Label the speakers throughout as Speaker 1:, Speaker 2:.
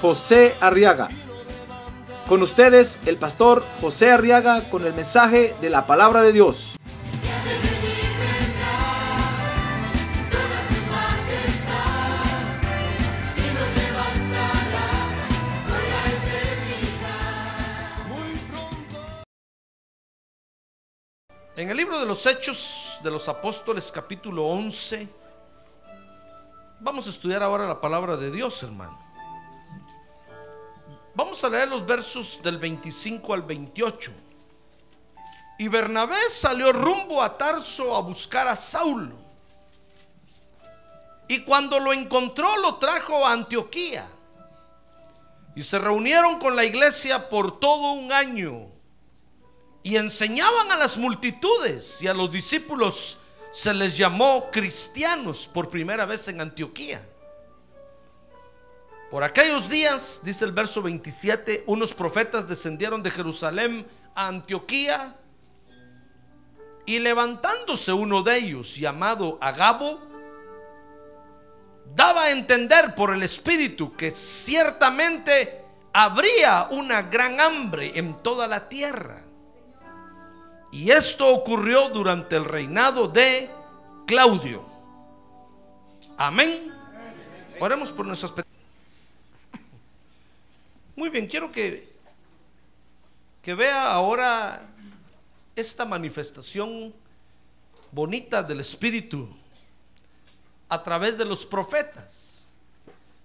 Speaker 1: José Arriaga. Con ustedes, el pastor José Arriaga con el mensaje de la palabra de Dios.
Speaker 2: En el libro de los Hechos de los Apóstoles capítulo 11, vamos a estudiar ahora la palabra de Dios, hermano. Vamos a leer los versos del 25 al 28. Y Bernabé salió rumbo a Tarso a buscar a Saulo. Y cuando lo encontró lo trajo a Antioquía. Y se reunieron con la iglesia por todo un año y enseñaban a las multitudes y a los discípulos se les llamó cristianos por primera vez en Antioquía. Por aquellos días, dice el verso 27, unos profetas descendieron de Jerusalén a Antioquía y levantándose uno de ellos, llamado Agabo, daba a entender por el Espíritu que ciertamente habría una gran hambre en toda la tierra. Y esto ocurrió durante el reinado de Claudio. Amén. Oremos por nuestras bien, quiero que, que vea ahora esta manifestación bonita del Espíritu a través de los profetas.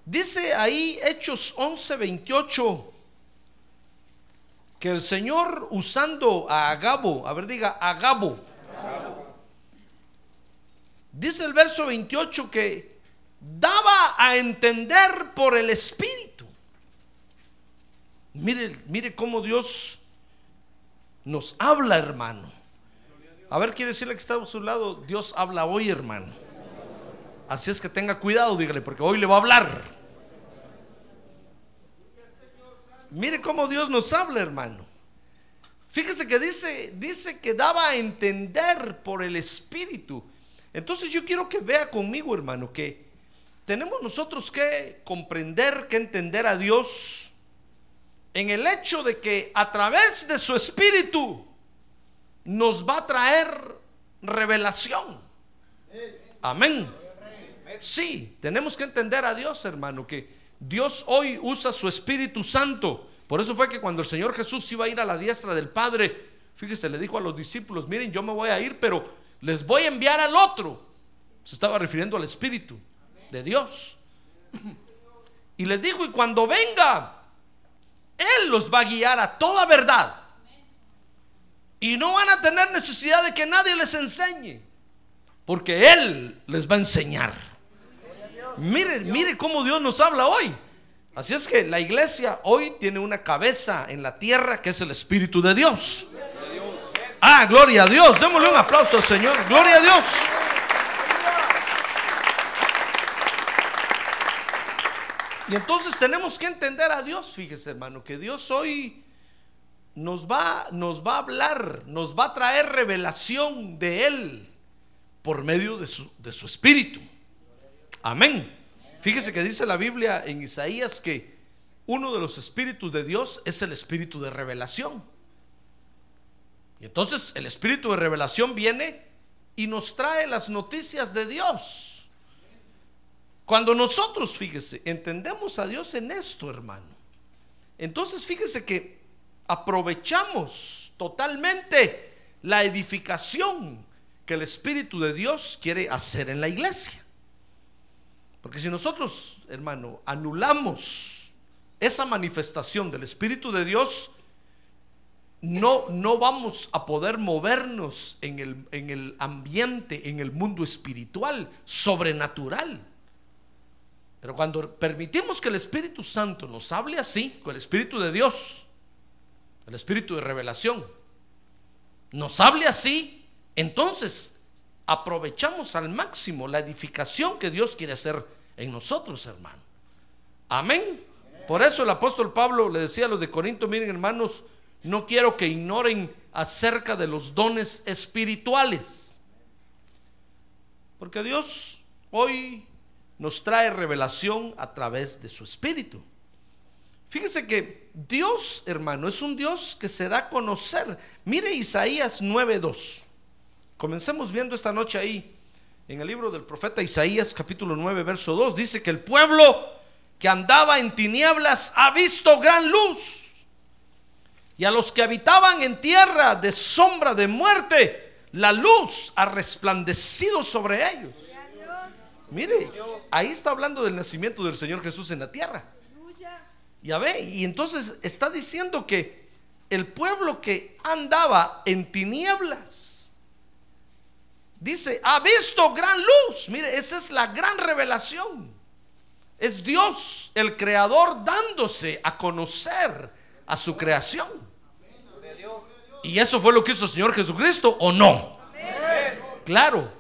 Speaker 2: Dice ahí Hechos 11, 28 que el Señor usando a Agabo, a ver diga, Agabo. Dice el verso 28 que daba a entender por el Espíritu. Mire, mire cómo Dios nos habla, hermano. A ver, quiere decirle que está a su lado, Dios habla hoy, hermano. Así es que tenga cuidado, dígale, porque hoy le va a hablar. Mire cómo Dios nos habla, hermano. Fíjese que dice, dice que daba a entender por el Espíritu. Entonces yo quiero que vea conmigo, hermano, que tenemos nosotros que comprender, que entender a Dios en el hecho de que a través de su Espíritu nos va a traer revelación. Amén. Sí, tenemos que entender a Dios, hermano, que Dios hoy usa su Espíritu Santo. Por eso fue que cuando el Señor Jesús iba a ir a la diestra del Padre, fíjese, le dijo a los discípulos, miren, yo me voy a ir, pero les voy a enviar al otro. Se estaba refiriendo al Espíritu de Dios. Y les dijo, y cuando venga, Él los va a guiar a toda verdad. Y no van a tener necesidad de que nadie les enseñe, porque Él les va a enseñar. Mire, mire cómo Dios nos habla hoy. Así es que la iglesia hoy tiene una cabeza en la tierra que es el Espíritu de Dios. Ah, gloria a Dios. Démosle un aplauso al Señor. Gloria a Dios. Y entonces tenemos que entender a Dios, fíjese hermano, que Dios hoy nos va, nos va a hablar, nos va a traer revelación de Él por medio de su, de su espíritu. Amén. Fíjese que dice la Biblia en Isaías que uno de los espíritus de Dios es el espíritu de revelación. Y entonces el espíritu de revelación viene y nos trae las noticias de Dios. Cuando nosotros, fíjese, entendemos a Dios en esto, hermano. Entonces fíjese que aprovechamos totalmente la edificación que el Espíritu de Dios quiere hacer en la iglesia. Porque si nosotros, hermano, anulamos esa manifestación del Espíritu de Dios, no, no vamos a poder movernos en el, en el ambiente, en el mundo espiritual, sobrenatural. Pero cuando permitimos que el Espíritu Santo nos hable así, con el Espíritu de Dios, el Espíritu de revelación, nos hable así, entonces aprovechamos al máximo la edificación que Dios quiere hacer en nosotros, hermano. Amén. Por eso el apóstol Pablo le decía a los de Corinto, miren hermanos, no quiero que ignoren acerca de los dones espirituales. Porque Dios hoy nos trae revelación a través de su espíritu. Fíjese que Dios, hermano, es un Dios que se da a conocer. Mire Isaías 9:2. Comencemos viendo esta noche ahí en el libro del profeta Isaías capítulo 9 verso 2 dice que el pueblo que andaba en tinieblas ha visto gran luz. Y a los que habitaban en tierra de sombra de muerte, la luz ha resplandecido sobre ellos. Mire, ahí está hablando del nacimiento del Señor Jesús en la tierra. Ya ve, y entonces está diciendo que el pueblo que andaba en tinieblas, dice, ha visto gran luz. Mire, esa es la gran revelación. Es Dios, el creador, dándose a conocer a su creación. ¿Y eso fue lo que hizo el Señor Jesucristo o no? Claro,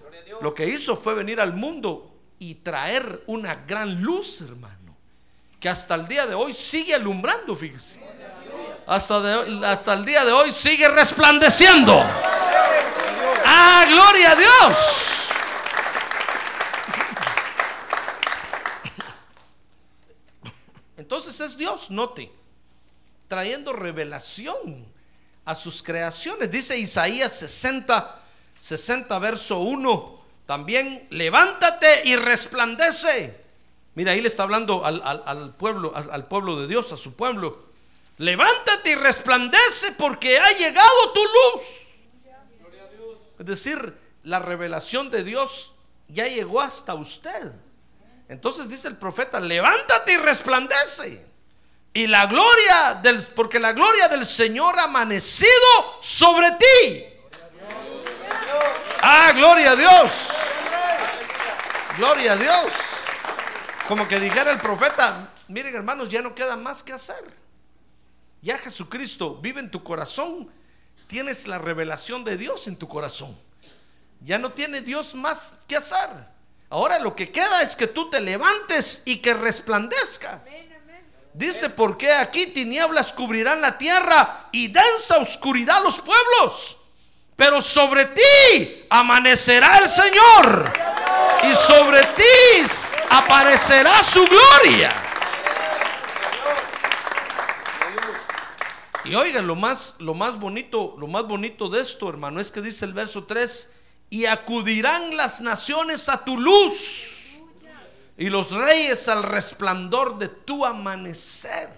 Speaker 2: lo que hizo fue venir al mundo y traer una gran luz, hermano, que hasta el día de hoy sigue alumbrando, fíjese. Hasta, hasta el día de hoy sigue resplandeciendo. ¡Ah, gloria a Dios! Entonces es Dios, note, trayendo revelación a sus creaciones. Dice Isaías 60, 60 verso 1, también levántate y resplandece. Mira, ahí le está hablando al, pueblo, al, al pueblo de Dios, a su pueblo. Levántate y resplandece porque ha llegado tu luz. Es decir, la revelación de Dios ya llegó hasta usted. Entonces dice el profeta, levántate y resplandece. Y la gloria del, porque la gloria del Señor ha amanecido sobre ti. Ah, gloria a Dios. Gloria a Dios. Como que dijera el profeta, miren hermanos, ya no queda más que hacer. Ya Jesucristo vive en tu corazón. Tienes la revelación de Dios en tu corazón. Ya no tiene Dios más que hacer. Ahora lo que queda es que tú te levantes y que resplandezcas. Dice, porque aquí tinieblas cubrirán la tierra y densa oscuridad los pueblos. Pero sobre ti amanecerá el Señor. Y sobre ti aparecerá su gloria. Y oigan, lo más, lo más bonito, lo más bonito de esto, hermano, es que dice el verso 3, y acudirán las naciones a tu luz y los reyes al resplandor de tu amanecer.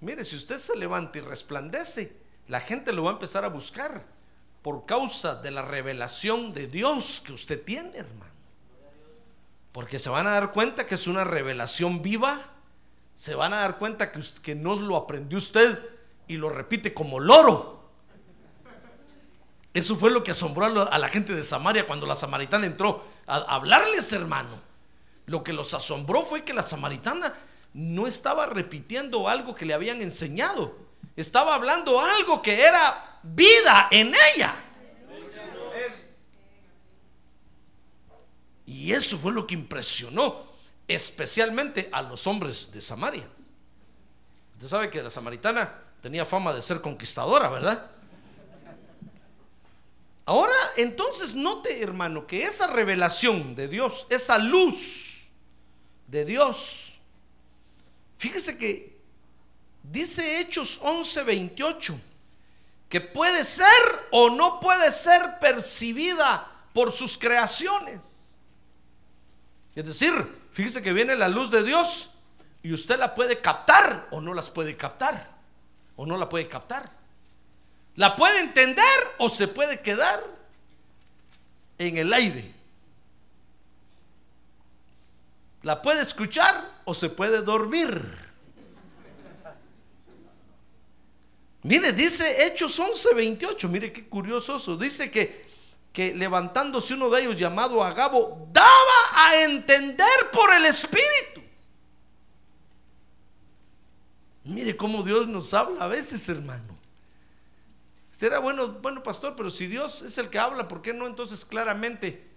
Speaker 2: Mire, si usted se levanta y resplandece, la gente lo va a empezar a buscar por causa de la revelación de Dios que usted tiene, hermano. Porque se van a dar cuenta que es una revelación viva. Se van a dar cuenta que, que no lo aprendió usted y lo repite como loro. Eso fue lo que asombró a, la gente de Samaria cuando la samaritana entró a hablarles, hermano. Lo que los asombró fue que la samaritana no estaba repitiendo algo que le habían enseñado. Estaba hablando algo que era vida en ella. Y eso fue lo que impresionó especialmente a los hombres de Samaria. Usted sabe que la samaritana tenía fama de ser conquistadora, ¿verdad? Ahora, entonces note, hermano, que esa revelación de Dios, esa luz de Dios, fíjese que dice Hechos 11:28 que puede ser o no puede ser percibida por sus creaciones. Es decir, fíjese que viene la luz de Dios y usted la puede captar o no las puede captar. O no la puede captar. La puede entender o se puede quedar en el aire. La puede escuchar o se puede dormir. Mire, dice Hechos 11, 28. Mire qué curioso eso. Dice que, que levantándose uno de ellos llamado Agabo, daba a entender por el Espíritu. Mire cómo Dios nos habla a veces, hermano. Era bueno, bueno pastor, pero si Dios es el que habla, ¿por qué no entonces claramente?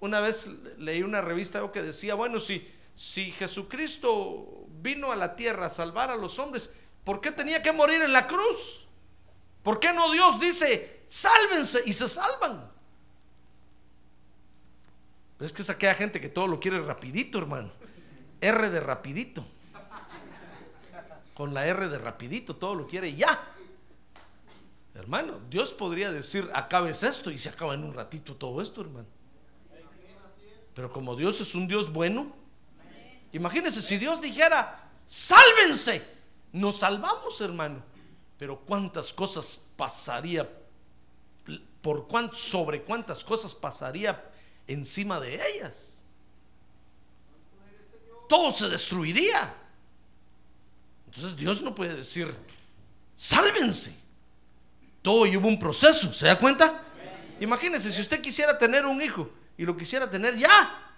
Speaker 2: Una vez leí una revista que decía, bueno, si, si Jesucristo vino a la tierra a salvar a los hombres, ¿por qué tenía que morir en la cruz? ¿Por qué no Dios dice, sálvense y se salvan? Pero es que es aquella gente que todo lo quiere rapidito, hermano. R de rapidito. Con la R de rapidito, todo lo quiere ya. Hermano, Dios podría decir, acabes esto y se acaba en un ratito todo esto, hermano. Pero como Dios es un Dios bueno, imagínense si Dios dijera, sálvense, nos salvamos, hermano. Pero cuántas cosas pasaría, por cuánto, sobre cuántas cosas pasaría encima de ellas. Todo se destruiría. Entonces Dios no puede decir, sálvense. Todo lleva un proceso, ¿se da cuenta? Imagínense, si usted quisiera tener un hijo y lo quisiera tener ya,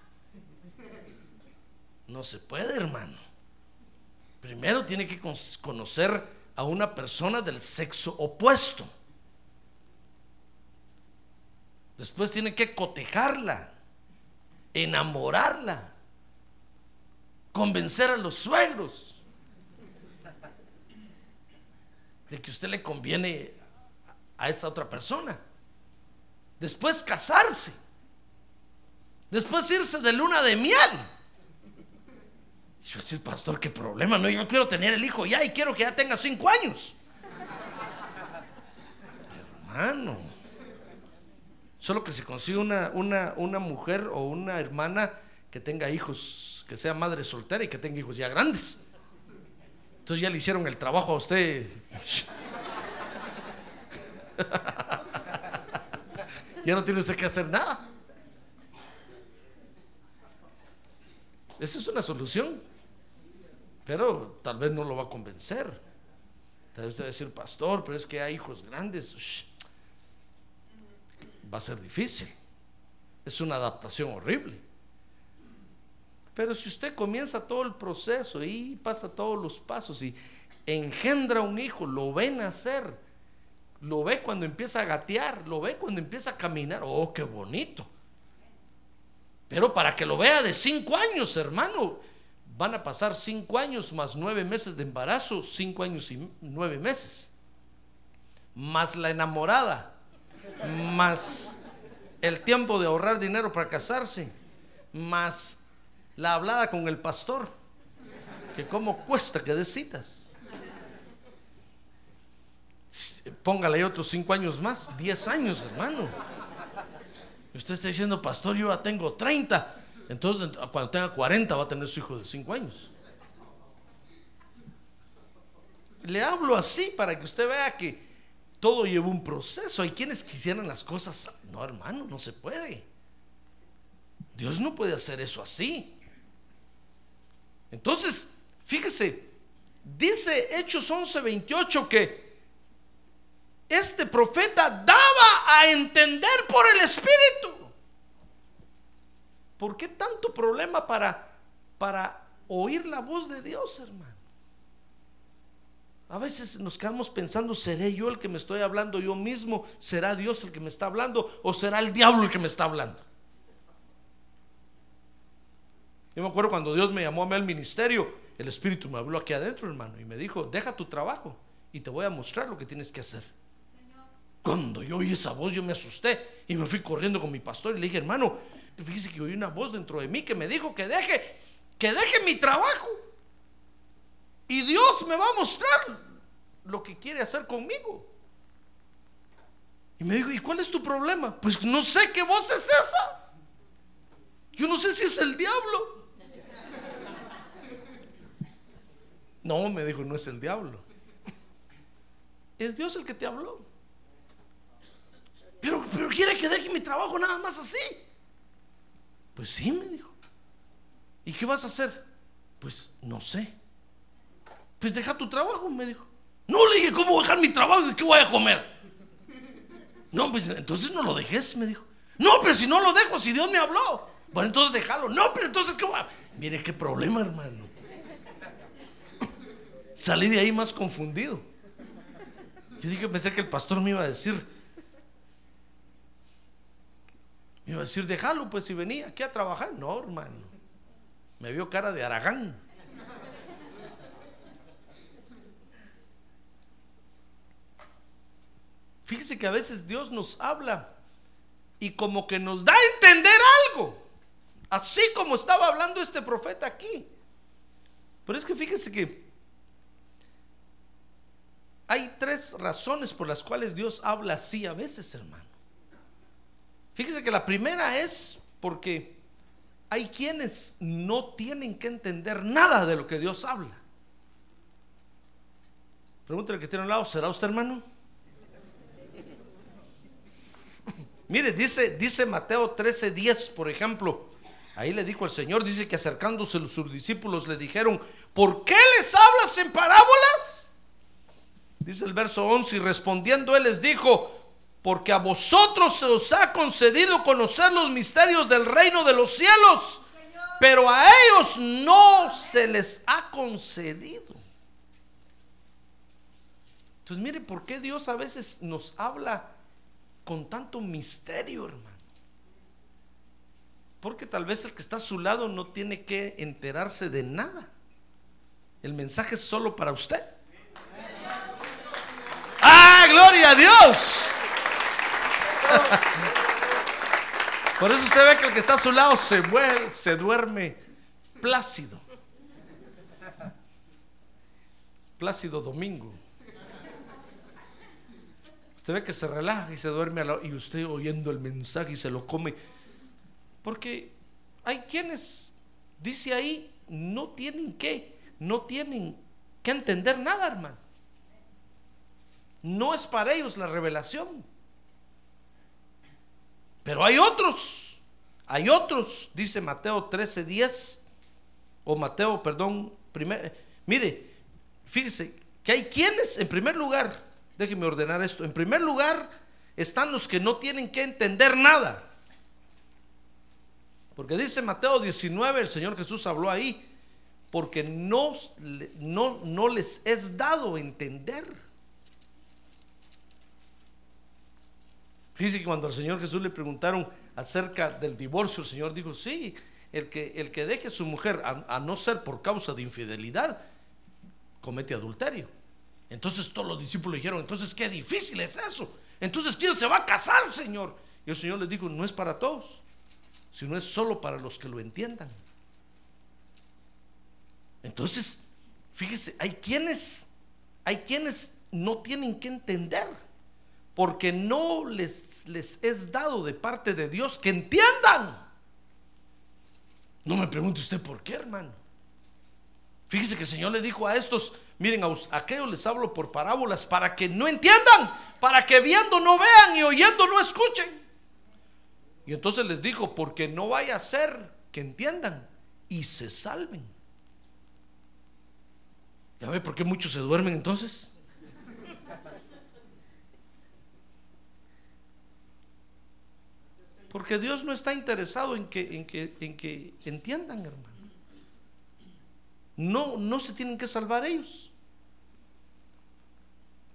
Speaker 2: no se puede, hermano. Primero tiene que conocer a una persona del sexo opuesto. Después tiene que cotejarla, enamorarla, convencer a los suegros de que usted le conviene a esa otra persona. Después casarse. Después irse de luna de miel. Yo decía, pastor, qué problema. No, yo quiero tener el hijo ya y quiero que ya tenga cinco años. Hermano. Solo que se consigue una, una, una mujer o una hermana que tenga hijos, que sea madre soltera y que tenga hijos ya grandes. Entonces ya le hicieron el trabajo a usted. ya no tiene usted que hacer nada. Esa es una solución. Pero tal vez no lo va a convencer. Tal vez usted va a decir, pastor, pero es que hay hijos grandes. Va a ser difícil. Es una adaptación horrible. Pero si usted comienza todo el proceso y pasa todos los pasos y engendra un hijo, lo ven hacer, lo ve cuando empieza a gatear, lo ve cuando empieza a caminar. Oh, qué bonito. Pero para que lo vea de cinco años, hermano, van a pasar cinco años más nueve meses de embarazo, cinco años y nueve meses. Más la enamorada, más el tiempo de ahorrar dinero para casarse, más la hablada con el pastor, que cómo cuesta que des citas póngale otros cinco años más, diez años, hermano. usted está diciendo, pastor, yo ya tengo 30. Entonces, cuando tenga 40 va a tener su hijo de cinco años. Le hablo así para que usted vea que todo lleva un proceso. Hay quienes quisieran las cosas. No, hermano, no se puede. Dios no puede hacer eso así. Entonces, fíjese, dice Hechos 11:28 que este profeta daba a entender por el Espíritu. ¿Por qué tanto problema para, para oír la voz de Dios, hermano? A veces nos quedamos pensando, ¿seré yo el que me estoy hablando yo mismo? ¿Será Dios el que me está hablando? ¿O será el diablo el que me está hablando? Yo me acuerdo cuando Dios me llamó a mí al ministerio, el Espíritu me habló aquí adentro, hermano, y me dijo, deja tu trabajo y te voy a mostrar lo que tienes que hacer. Cuando yo oí esa voz, yo me asusté y me fui corriendo con mi pastor y le dije, hermano, fíjese que oí una voz dentro de mí que me dijo que deje, que deje mi trabajo. Y Dios me va a mostrar lo que quiere hacer conmigo. Y me dijo, ¿y cuál es tu problema? Pues no sé qué voz es esa. Yo no sé si es el diablo. No, me dijo, no es el diablo. Es Dios el que te habló. Pero, pero quiere que deje mi trabajo nada más así. Pues sí, me dijo. ¿Y qué vas a hacer? Pues no sé. Pues deja tu trabajo, me dijo. No le dije cómo dejar mi trabajo y qué voy a comer. No, pues entonces no lo dejes, me dijo. No, pero si no lo dejo, si Dios me habló. Bueno, entonces déjalo. No, pero entonces, ¿qué va? Mire qué problema, hermano. Salí de ahí más confundido. Yo dije, pensé que el pastor me iba a decir, me iba a decir, déjalo, pues si venía aquí a trabajar. No, hermano. Me vio cara de Aragán. Fíjese que a veces Dios nos habla y como que nos da a entender algo. Así como estaba hablando este profeta aquí. Pero es que fíjese que hay tres razones por las cuales Dios habla así a veces, hermano. Fíjese que la primera es porque hay quienes no tienen que entender nada de lo que Dios habla. Pregúntale que tiene un lado, ¿será usted hermano? Mire, dice, dice Mateo 13, 10, por ejemplo. Ahí le dijo el Señor, dice que acercándose sus discípulos le dijeron, ¿por qué les hablas en parábolas? Dice el verso 11, y respondiendo él les dijo, porque a vosotros se os ha concedido conocer los misterios del reino de los cielos, pero a ellos no se les ha concedido. Entonces mire, ¿por qué Dios a veces nos habla con tanto misterio, hermano? Porque tal vez el que está a su lado no tiene que enterarse de nada. El mensaje es solo para usted. ¡Ah, gloria a Dios! Por eso usted ve que el que está a su lado se, muere, se duerme plácido. Plácido domingo. Usted ve que se relaja y se duerme y usted oyendo el mensaje y se lo come. Porque hay quienes, dice ahí, no tienen que, no tienen que entender nada, hermano. No es para ellos la revelación. Pero hay otros, hay otros, dice Mateo 13, 10, o Mateo, perdón, primer, mire, fíjese que hay quienes, en primer lugar, déjeme ordenar esto, en primer lugar están los que no tienen que entender nada. Porque dice Mateo 19, el Señor Jesús habló ahí, porque no, no, no les es dado entender. Fíjese que cuando al Señor Jesús le preguntaron acerca del divorcio, el Señor dijo, sí, el que, el que deje a su mujer a, no ser por causa de infidelidad, comete adulterio. Entonces todos los discípulos dijeron, entonces qué difícil es eso. Entonces, ¿quién se va a casar, Señor? Y el Señor les dijo, no es para todos, sino es solo para los que lo entiendan. Entonces, fíjese, hay quienes, hay quienes no tienen que entender porque no les, les es dado de parte de Dios que entiendan. No me pregunte usted por qué, hermano. Fíjese que el Señor le dijo a estos, miren, a, aquellos les hablo por parábolas para que no entiendan, para que viendo no vean y oyendo no escuchen. Y entonces les dijo, porque no vaya a ser que entiendan y se salven. ¿Ya ve por qué muchos se duermen entonces? Porque Dios no está interesado en que, en que, en que entiendan, hermano. No, no se tienen que salvar ellos.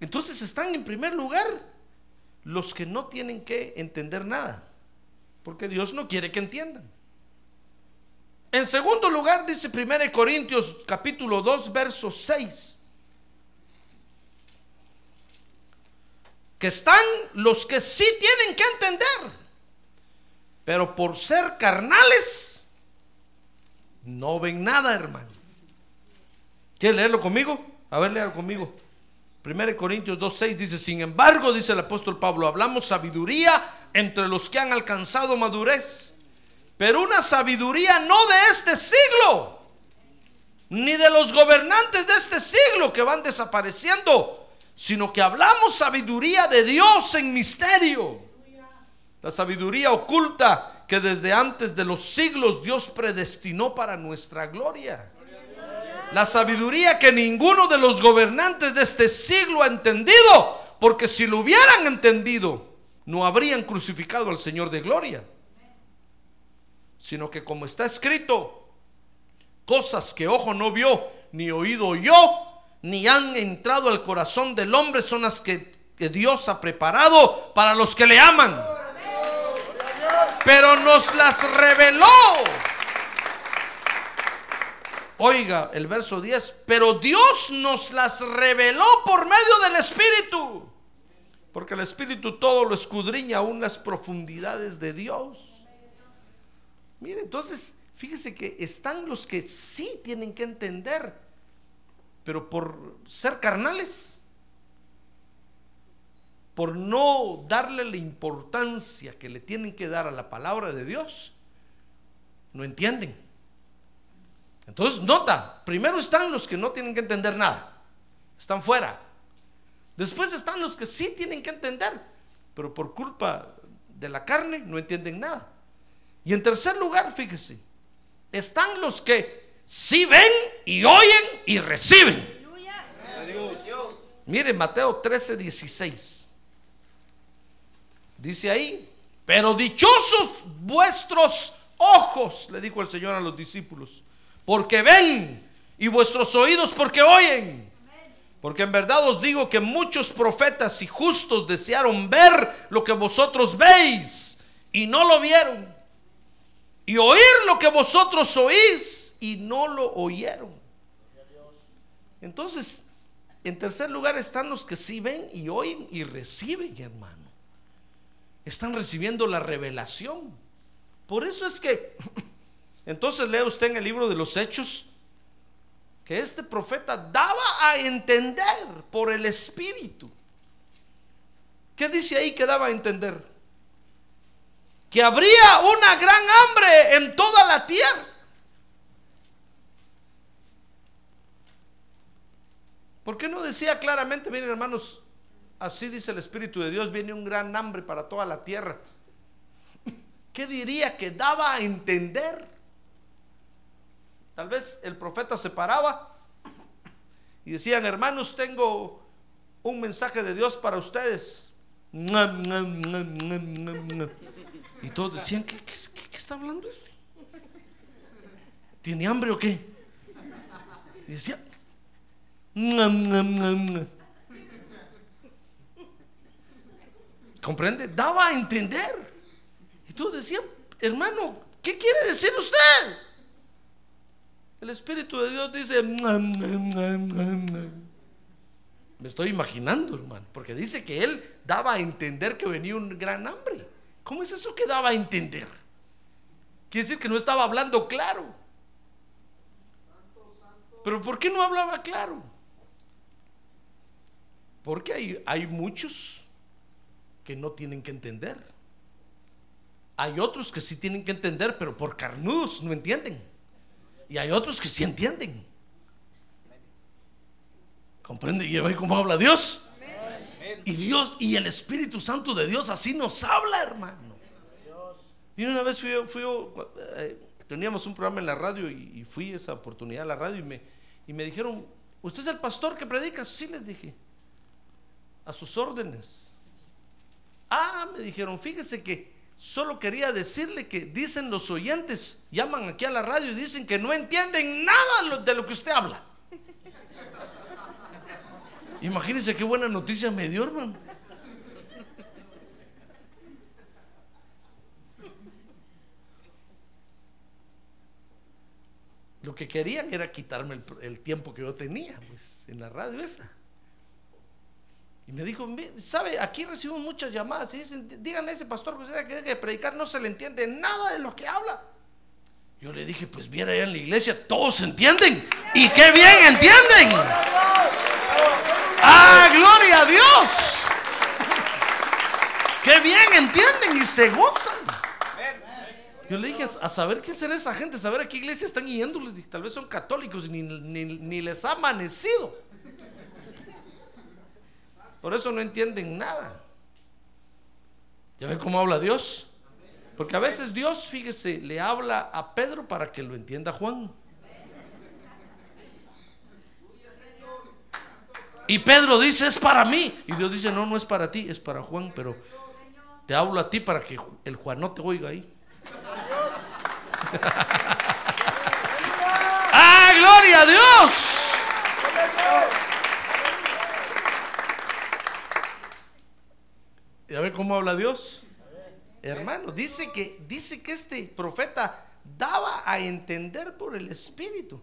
Speaker 2: Entonces están en primer lugar los que no tienen que entender nada. Porque Dios no quiere que entiendan. En segundo lugar, dice 1 Corintios capítulo 2, verso 6. Que están los que sí tienen que entender. Pero por ser carnales, no ven nada, hermano. ¿Quieres leerlo conmigo? A ver, léalo conmigo. 1 Corintios 2.6 dice, sin embargo, dice el apóstol Pablo, hablamos sabiduría entre los que han alcanzado madurez, pero una sabiduría no de este siglo, ni de los gobernantes de este siglo que van desapareciendo, sino que hablamos sabiduría de Dios en misterio la sabiduría oculta que desde antes de los siglos Dios predestinó para nuestra gloria. La sabiduría que ninguno de los gobernantes de este siglo ha entendido, porque si lo hubieran entendido, no habrían crucificado al Señor de gloria. sino que como está escrito, cosas que ojo no vio, ni oído oyó, ni han entrado al corazón del hombre, son las que, que Dios ha preparado para los que le aman. Pero nos las reveló. Oiga el verso 10, pero Dios nos las reveló por medio del Espíritu. Porque el Espíritu todo lo escudriña aún las profundidades de Dios. Mire, entonces, fíjese que están los que sí tienen que entender, pero por ser carnales, por no darle la importancia que le tienen que dar a la palabra de Dios, no entienden. Entonces, nota, primero están los que no tienen que entender nada, están fuera. Después están los que sí tienen que entender, pero por culpa de la carne no entienden nada. Y en tercer lugar, fíjese, están los que sí ven y oyen y reciben. Mire Mateo 13, 16. Dice ahí, pero dichosos vuestros ojos, le dijo el Señor a los discípulos, porque ven y vuestros oídos porque oyen. Porque en verdad os digo que muchos profetas y justos desearon ver lo que vosotros veis y no lo vieron. Y oír lo que vosotros oís y no lo oyeron. Entonces, en tercer lugar están los que sí ven y oyen y reciben, hermano. Están recibiendo la revelación. Por eso es que, entonces lee usted en el libro de los Hechos, que este profeta daba a entender por el Espíritu. ¿Qué dice ahí que daba a entender? Que habría una gran hambre en toda la tierra. ¿Por qué no decía claramente, miren hermanos, así dice el Espíritu de Dios, viene un gran hambre para toda la tierra? ¿Qué diría que daba a entender? Tal vez el profeta se paraba y decían, hermanos, tengo un mensaje de Dios para ustedes. Y todos decían, ¿qué, está hablando este? ¿Tiene hambre o qué? Y decía, ¿comprende? Daba a entender. Y todos decían, hermano, ¿qué quiere decir usted? El Espíritu de Dios dice, me estoy imaginando, hermano, porque dice que él daba a entender que venía un gran hambre. ¿Cómo es eso que daba a entender? Quiere decir que no estaba hablando claro. Pero ¿por qué no hablaba claro? Porque hay, hay muchos que no tienen que entender. Hay otros que sí tienen que entender, pero por carnudos no entienden. Y hay otros que sí entienden. ¿Comprende? Y ve cómo habla Dios. Y Dios y el Espíritu Santo de Dios así nos habla, hermano. Y una vez fui, fui eh, teníamos un programa en la radio y, y, fui esa oportunidad a la radio y me, y me dijeron, ¿usted es el pastor que predica? Sí, les dije. A sus órdenes. Ah, me dijeron, fíjese que Solo quería decirle que dicen los oyentes, llaman aquí a la radio y dicen que no entienden nada de lo que usted habla. Imagínense qué buena noticia me dio, hermano. Lo que querían era quitarme el, el tiempo que yo tenía pues, en la radio esa. Y me dijo, ¿sabe? Aquí recibimos muchas llamadas y dicen, díganle a ese pastor que que deje de predicar, no se le entiende nada de lo que habla. Yo le dije, pues viera allá en la iglesia, todos entienden. Y qué bien entienden. ¡Ah, gloria a Dios! ¡Qué bien entienden y se gozan! Yo le dije, a saber qué será esa gente, saber a qué iglesia están yendo. Tal vez son católicos y ni les ha amanecido. Por eso no entienden nada. ¿Ya ven cómo habla Dios? Porque a veces Dios, fíjese, le habla a Pedro para que lo entienda Juan. Y Pedro dice, es para mí. Y Dios dice, no, no es para ti, es para Juan, pero te hablo a ti para que el Juan no te oiga ahí. ¡Ah, gloria a Dios! ¿Y a ver cómo habla Dios? Hermano, dice que, dice que este profeta daba a entender por el Espíritu.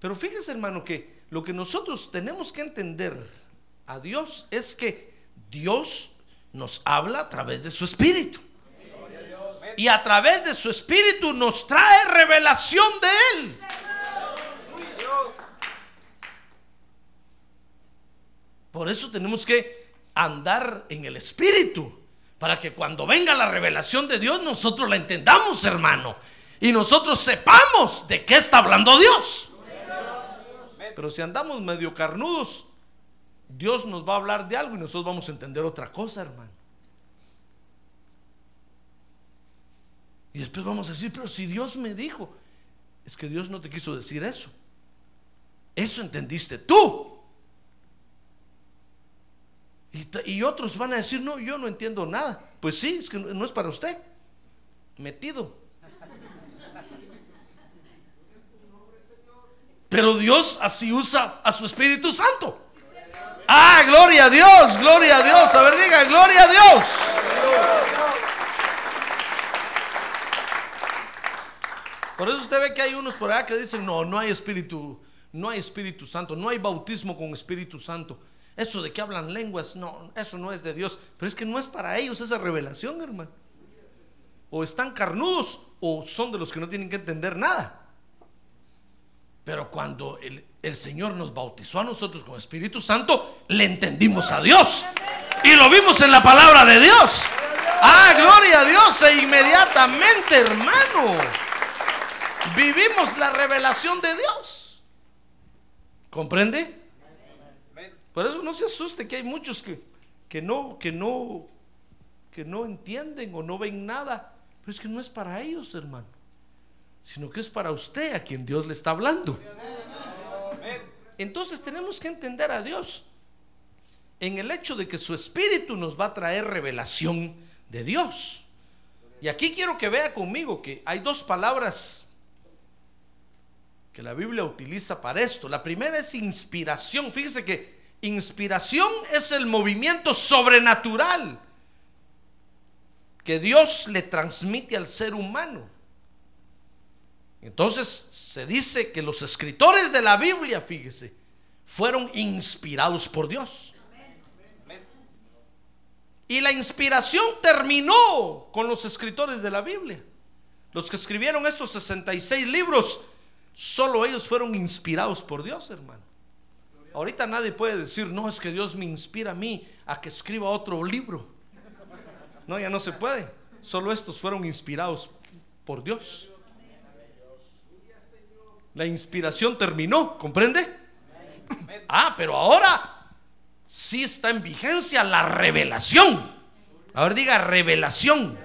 Speaker 2: Pero fíjese, hermano, que lo que nosotros tenemos que entender a Dios es que Dios nos habla a través de su Espíritu. Y a través de su Espíritu nos trae revelación de Él. Por eso tenemos que andar en el Espíritu. Para que cuando venga la revelación de Dios nosotros la entendamos, hermano. Y nosotros sepamos de qué está hablando Dios. Pero si andamos medio carnudos, Dios nos va a hablar de algo y nosotros vamos a entender otra cosa, hermano. Y después vamos a decir, pero si Dios me dijo, es que Dios no te quiso decir eso. Eso entendiste tú. Y, otros van a decir, no, yo no entiendo nada. Pues sí, es que no es para usted. Metido. Pero Dios así usa a su Espíritu Santo. Ah, gloria a Dios, gloria a Dios. A ver, diga, gloria a Dios. Por eso usted ve que hay unos por allá que dicen, no, no hay Espíritu, no hay Espíritu Santo, no hay bautismo con Espíritu Santo. Eso de que hablan lenguas, no, eso no es de Dios. Pero es que no es para ellos esa revelación, hermano. O están carnudos o son de los que no tienen que entender nada. Pero cuando el, el, Señor nos bautizó a nosotros con Espíritu Santo, le entendimos a Dios. Y lo vimos en la palabra de Dios. Ah, gloria a Dios. E inmediatamente, hermano, vivimos la revelación de Dios. ¿Comprende? Por eso no se asuste que hay muchos que, que no, que no, que no entienden o no ven nada. Pero es que no es para ellos, hermano sino que es para usted a quien Dios le está hablando. Entonces tenemos que entender a Dios en el hecho de que su espíritu nos va a traer revelación de Dios. Y aquí quiero que vea conmigo que hay dos palabras que la Biblia utiliza para esto. La primera es inspiración. Fíjese que inspiración es el movimiento sobrenatural que Dios le transmite al ser humano. Entonces se dice que los escritores de la Biblia, fíjese, fueron inspirados por Dios. Y la inspiración terminó con los escritores de la Biblia. Los que escribieron estos 66 libros, solo ellos fueron inspirados por Dios, hermano. Ahorita nadie puede decir, no, es que Dios me inspira a mí a que escriba otro libro. No, ya no se puede. Solo estos fueron inspirados por Dios. La inspiración terminó, ¿comprende? Ah, pero ahora sí está en vigencia la revelación. A ver, diga revelación.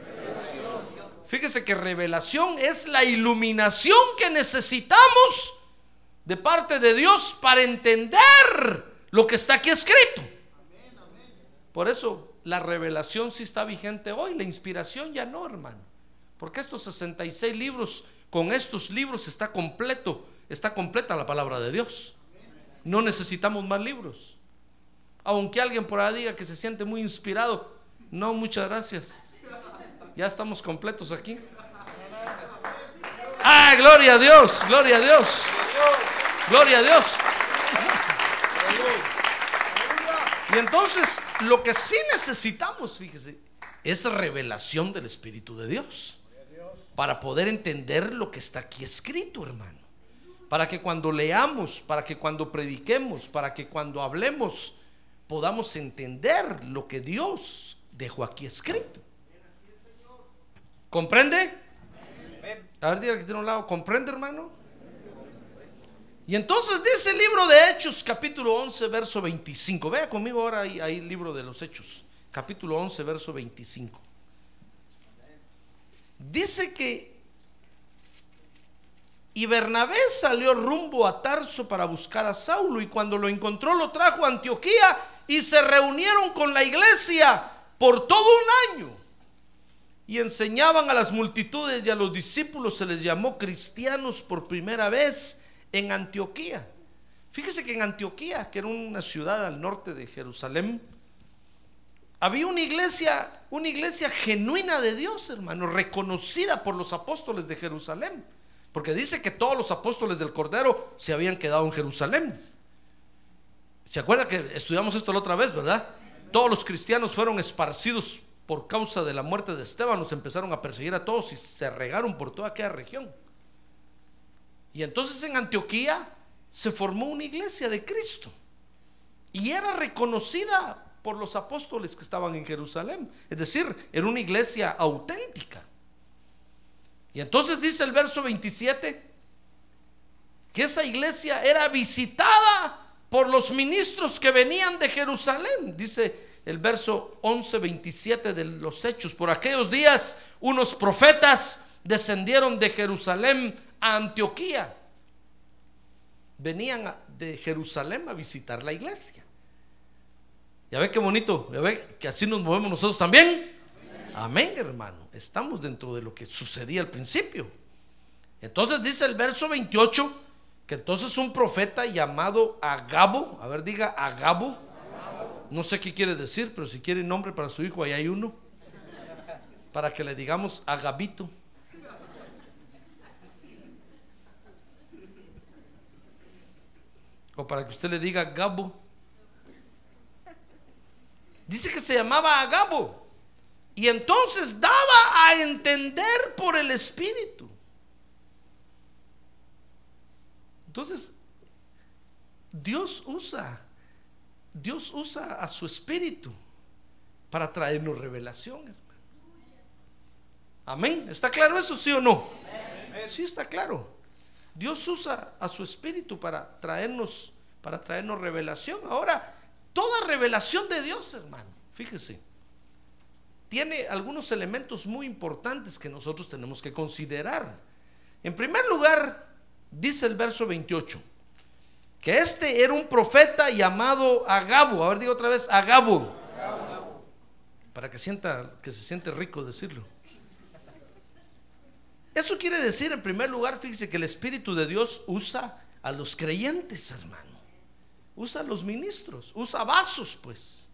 Speaker 2: Fíjese que revelación es la iluminación que necesitamos de parte de Dios para entender lo que está aquí escrito. Por eso la revelación sí está vigente hoy, la inspiración ya no, hermano. Porque estos 66 libros con estos libros está completo, está completa la palabra de Dios. No necesitamos más libros. Aunque alguien por ahí diga que se siente muy inspirado, no, muchas gracias. Ya estamos completos aquí. Ah, gloria a Dios, gloria a Dios. Gloria a Dios. Y entonces, lo que sí necesitamos, fíjese, es revelación del Espíritu de Dios para poder entender lo que está aquí escrito, hermano. Para que cuando leamos, para que cuando prediquemos, para que cuando hablemos, podamos entender lo que Dios dejó aquí escrito. ¿Comprende? A ver, diga que tiene un lado, ¿comprende, hermano? Y entonces dice el libro de Hechos, capítulo 11, verso 25. Vea conmigo ahora ahí, el libro de los Hechos, capítulo 11, verso 25. Dice que y Bernabé salió rumbo a Tarso para buscar a Saulo y cuando lo encontró lo trajo a Antioquía y se reunieron con la iglesia por todo un año. y enseñaban a las multitudes y a los discípulos se les llamó cristianos por primera vez en Antioquía. Fíjese que en Antioquía, que era una ciudad al norte de Jerusalén, había una iglesia, una iglesia genuina de Dios, hermano, reconocida por los apóstoles de Jerusalén. Porque dice que todos los apóstoles del Cordero se habían quedado en Jerusalén. ¿Se acuerda que estudiamos esto la otra vez, verdad? Todos los cristianos fueron esparcidos por causa de la muerte de Esteban, nos empezaron a perseguir a todos y se regaron por toda aquella región. Y entonces en Antioquía se formó una iglesia de Cristo. Y era reconocida por los apóstoles que estaban en Jerusalén. Es decir, era una iglesia auténtica. Y entonces dice el verso 27 que esa iglesia era visitada por los ministros que venían de Jerusalén. Dice el verso 11, 27 de los Hechos. Por aquellos días unos profetas descendieron de Jerusalén a Antioquía. Venían de Jerusalén a visitar la iglesia. Ya ve qué bonito, ya ve que así nos movemos nosotros también. Amén, hermano. Estamos dentro de lo que sucedía al principio. Entonces dice el verso 28 que entonces un profeta llamado Agabo, a ver, diga Agabo, no sé qué quiere decir, pero si quiere nombre para su hijo, ahí hay uno, para que le digamos Agabito. O para que usted le diga Gabo. Dice que se llamaba Agabo. Y entonces daba a entender por el Espíritu. Entonces, Dios usa, Dios usa a su Espíritu para traernos revelación, hermano. Amén. ¿Está claro eso, sí o no? Sí, está claro. Dios usa a su Espíritu para traernos, para traernos revelación. Ahora, Toda revelación de Dios, hermano, fíjese, tiene algunos elementos muy importantes que nosotros tenemos que considerar. En primer lugar, dice el verso 28, que este era un profeta llamado Agabo. A ver, digo otra vez, Agabo. Para que sienta que se siente rico decirlo. Eso quiere decir, en primer lugar, fíjese que el Espíritu de Dios usa a los creyentes, hermano usa los ministros, usa vasos, pues.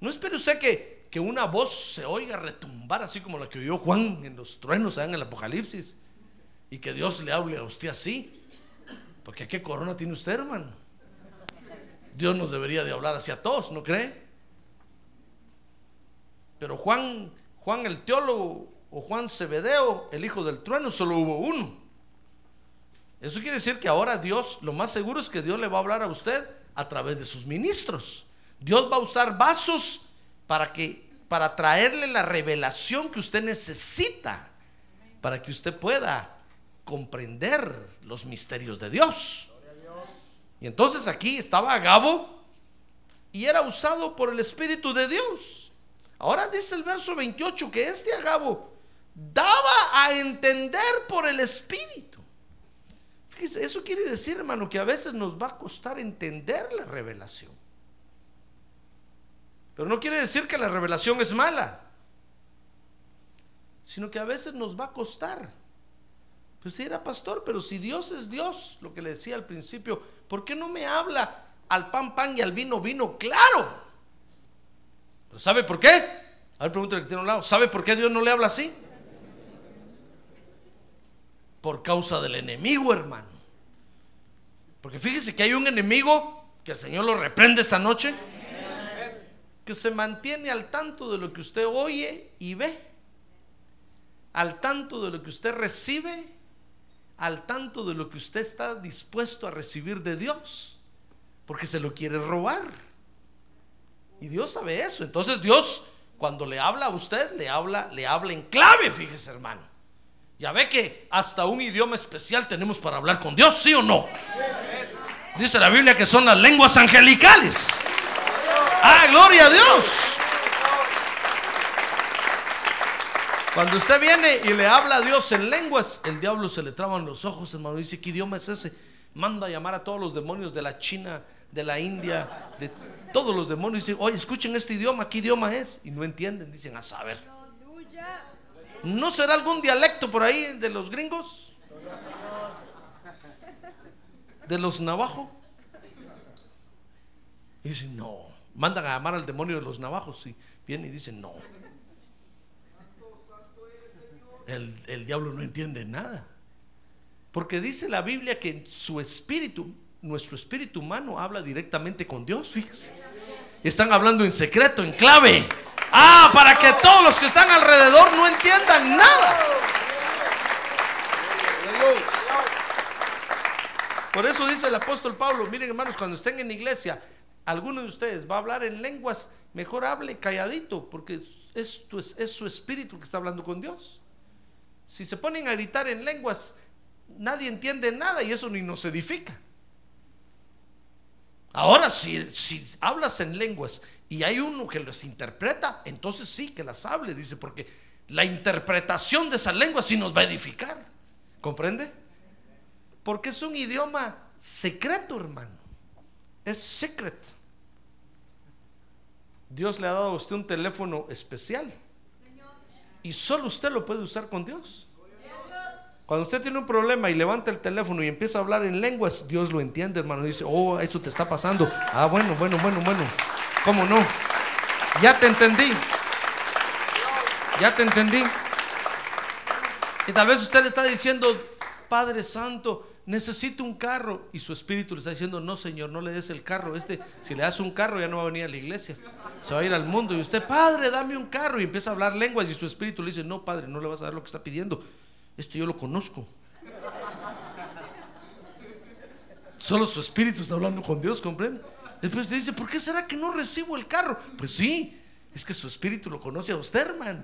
Speaker 2: No espere usted que, que una voz se oiga retumbar así como la que oyó Juan en los truenos en el Apocalipsis y que Dios le hable a usted así. Porque qué corona tiene usted, hermano. Dios nos debería de hablar hacia todos, ¿no cree? Pero Juan, Juan el teólogo o Juan Cebedeo, el hijo del trueno, solo hubo uno. Eso quiere decir que ahora Dios, lo más seguro es que Dios le va a hablar a usted a través de sus ministros. Dios va a usar vasos para que para traerle la revelación que usted necesita para que usted pueda comprender los misterios de Dios. Y entonces aquí estaba Agabo y era usado por el Espíritu de Dios. Ahora dice el verso 28 que este Agabo daba a entender por el Espíritu eso quiere decir, hermano, que a veces nos va a costar entender la revelación. Pero no quiere decir que la revelación es mala, sino que a veces nos va a costar. Pues si era pastor, pero si Dios es Dios, lo que le decía al principio, ¿por qué no me habla al pan pan y al vino vino? Claro. ¿Pero ¿Sabe por qué? A ver, que tiene un lado. ¿Sabe por qué Dios no le habla así? Por causa del enemigo, hermano. Porque fíjese que hay un enemigo que el Señor lo reprende esta noche, que se mantiene al tanto de lo que usted oye y ve, al tanto de lo que usted recibe, al tanto de lo que usted está dispuesto a recibir de Dios, porque se lo quiere robar. Y Dios sabe eso. Entonces Dios, cuando le habla a usted, le habla, le habla en clave, fíjese hermano. Ya ve que hasta un idioma especial tenemos para hablar con Dios, ¿sí o no? Dice la Biblia que son las lenguas angelicales. Ah, gloria a Dios. Cuando usted viene y le habla a Dios en lenguas, el diablo se le traban los ojos, hermano. Dice, ¿qué idioma es ese? Manda a llamar a todos los demonios de la China, de la India, de todos los demonios. Dice, oye, escuchen este idioma, ¿qué idioma es? Y no entienden, dicen, a saber. ¿No será algún dialecto por ahí de los gringos? ¿De los navajos? Y dicen, no. Mandan a llamar al demonio de los navajos. Y viene y dicen, no. El, el diablo no entiende nada. Porque dice la Biblia que su espíritu, nuestro espíritu humano, habla directamente con Dios. Fíjese. Están hablando en secreto, en clave. Ah, para que todos los que están alrededor no entiendan nada. Por eso dice el apóstol Pablo, miren hermanos, cuando estén en iglesia, alguno de ustedes va a hablar en lenguas, mejor hable calladito, porque es, tu- es su espíritu que está hablando con Dios. Si se ponen a gritar en lenguas, nadie entiende nada y eso ni nos edifica. Ahora, si, si hablas en lenguas y hay uno que las interpreta, entonces sí que las hable, dice, porque la interpretación de esa lengua sí nos va a edificar. ¿Comprende? Porque es un idioma secreto, hermano. Es secret. Dios le ha dado a usted un teléfono especial. Y solo usted lo puede usar con Dios. Cuando usted tiene un problema y levanta el teléfono y empieza a hablar en lenguas, Dios lo entiende, hermano. Dice, oh, eso te está pasando. Ah, bueno, bueno, bueno, bueno. ¿Cómo no? Ya te entendí. Ya te entendí. Y tal vez usted le está diciendo, Padre Santo, necesito un carro. Y su espíritu le está diciendo, no, Señor, no le des el carro. Este, si le das un carro, ya no va a venir a la iglesia. Se va a ir al mundo. Y usted, Padre, dame un carro. Y empieza a hablar lenguas. Y su espíritu le dice, no, Padre, no le vas a dar lo que está pidiendo. Esto yo lo conozco. Solo su espíritu está hablando con Dios, ¿comprende? Después te dice, ¿por qué será que no recibo el carro? Pues sí, es que su espíritu lo conoce a usted, hermano.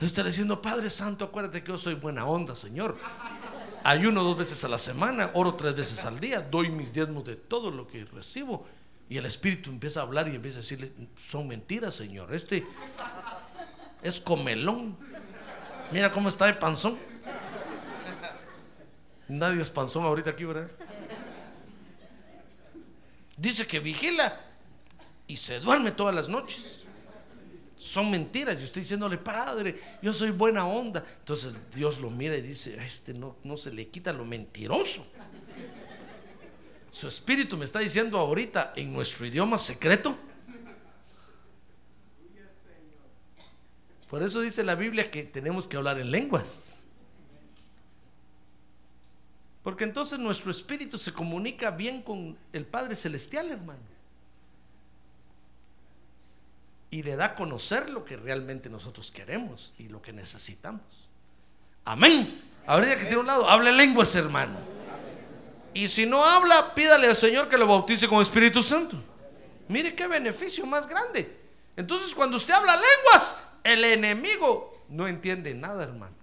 Speaker 2: Entonces está diciendo, Padre Santo, acuérdate que yo soy buena onda, Señor. Ayuno dos veces a la semana, oro tres veces al día, doy mis diezmos de todo lo que recibo. Y el Espíritu empieza a hablar y empieza a decirle, son mentiras, Señor. Este es comelón. Mira cómo está de panzón. Nadie es panzón ahorita aquí, ¿verdad? Dice que vigila y se duerme todas las noches. Son mentiras. Yo estoy diciéndole, Padre, yo soy buena onda. Entonces Dios lo mira y dice, este no, no se le quita lo mentiroso. Su espíritu me está diciendo ahorita en nuestro idioma secreto. Por eso dice la Biblia que tenemos que hablar en lenguas. Porque entonces nuestro espíritu se comunica bien con el Padre Celestial, hermano. Y le da a conocer lo que realmente nosotros queremos y lo que necesitamos. Amén. Ahorita que tiene un lado, hable lenguas, hermano. Y si no habla, pídale al Señor que lo bautice con Espíritu Santo. Mire qué beneficio más grande. Entonces, cuando usted habla lenguas, el enemigo no entiende nada, hermano.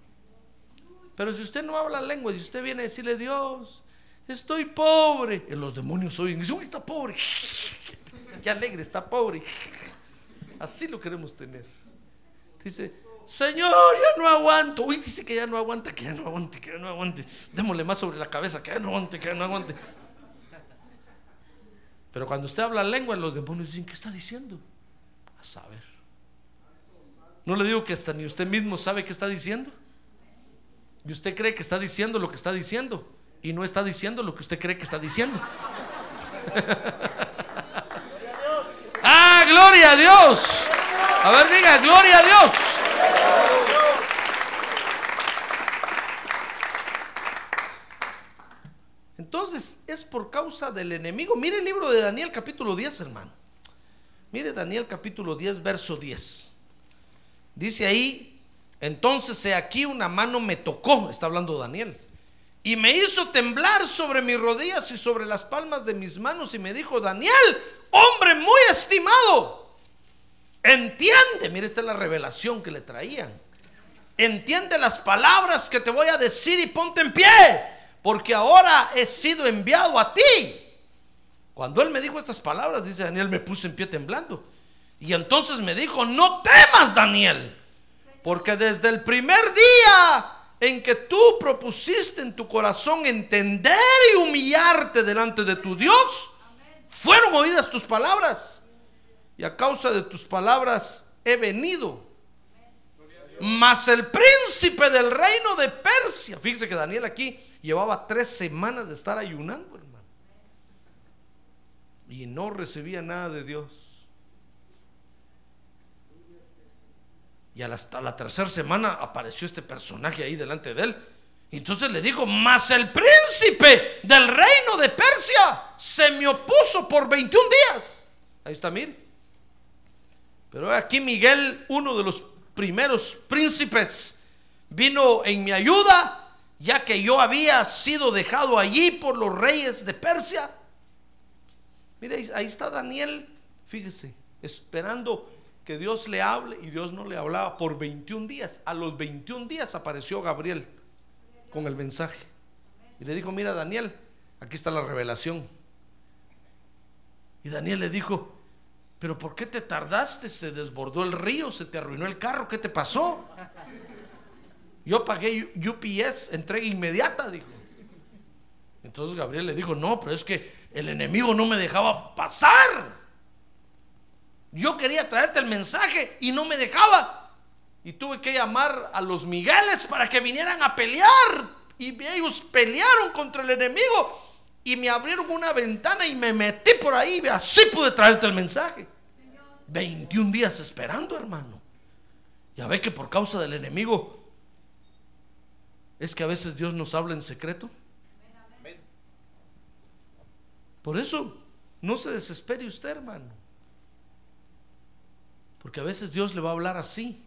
Speaker 2: Pero si usted no habla lenguas y usted viene a decirle, Dios, estoy pobre, y los demonios oyen, "Uy, está pobre, qué alegre, está pobre. Así lo queremos tener. Dice, Señor, ya no aguanto. Uy, dice que ya no aguanta, que ya no aguante, que ya no aguante. Démosle más sobre la cabeza, que ya no aguante, que ya no aguante. Pero cuando usted habla lengua, los demonios dicen, ¿qué está diciendo? A saber. No le digo que hasta ni usted mismo sabe qué está diciendo. Y usted cree que está diciendo lo que está diciendo. Y no está diciendo lo que usted cree que está diciendo. ah, gloria a Dios. A ver, diga, gloria a Dios. Entonces es por causa del enemigo. Mire el libro de Daniel capítulo 10, hermano. Mire Daniel capítulo 10, verso 10. Dice ahí, entonces he aquí una mano me tocó, está hablando Daniel, y me hizo temblar sobre mis rodillas y sobre las palmas de mis manos y me dijo, Daniel, hombre muy estimado, entiende, mire esta es la revelación que le traían, entiende las palabras que te voy a decir y ponte en pie, porque ahora he sido enviado a ti. Cuando él me dijo estas palabras, dice Daniel, me puse en pie temblando. Y entonces me dijo, no temas, Daniel, porque desde el primer día en que tú propusiste en tu corazón entender y humillarte delante de tu Dios, fueron oídas tus palabras. Y a causa de tus palabras he venido Mas el príncipe del reino de Persia, fíjese que Daniel aquí llevaba tres semanas de estar ayunando, hermano. Y no recibía nada de Dios. Y hasta la tercera semana apareció este personaje ahí delante de él. Y entonces le dijo, mas el príncipe del reino de Persia se me opuso por 21 días. Ahí está, mire. Pero aquí Miguel, uno de los primeros príncipes, vino en mi ayuda, ya que yo había sido dejado allí por los reyes de Persia. Mire, ahí está Daniel, fíjese, esperando que Dios le hable y Dios no le hablaba por 21 días. A los 21 días apareció Gabriel con el mensaje. Y le dijo, mira Daniel, aquí está la revelación. Y Daniel le dijo, pero ¿por qué te tardaste? Se desbordó el río, se te arruinó el carro, ¿qué te pasó? Yo pagué UPS, entrega inmediata, dijo. Entonces Gabriel le dijo, no, pero es que el enemigo no me dejaba pasar. Yo quería traerte el mensaje y no me dejaba. Y tuve que llamar a los Migueles para que vinieran a pelear. Y ellos pelearon contra el enemigo y me abrieron una ventana y me metí por ahí. Y así pude traerte el mensaje. 21 días esperando, hermano. Ya ve que por causa del enemigo es que a veces Dios nos habla en secreto. Por eso, no se desespere usted, hermano. Porque a veces Dios le va a hablar así.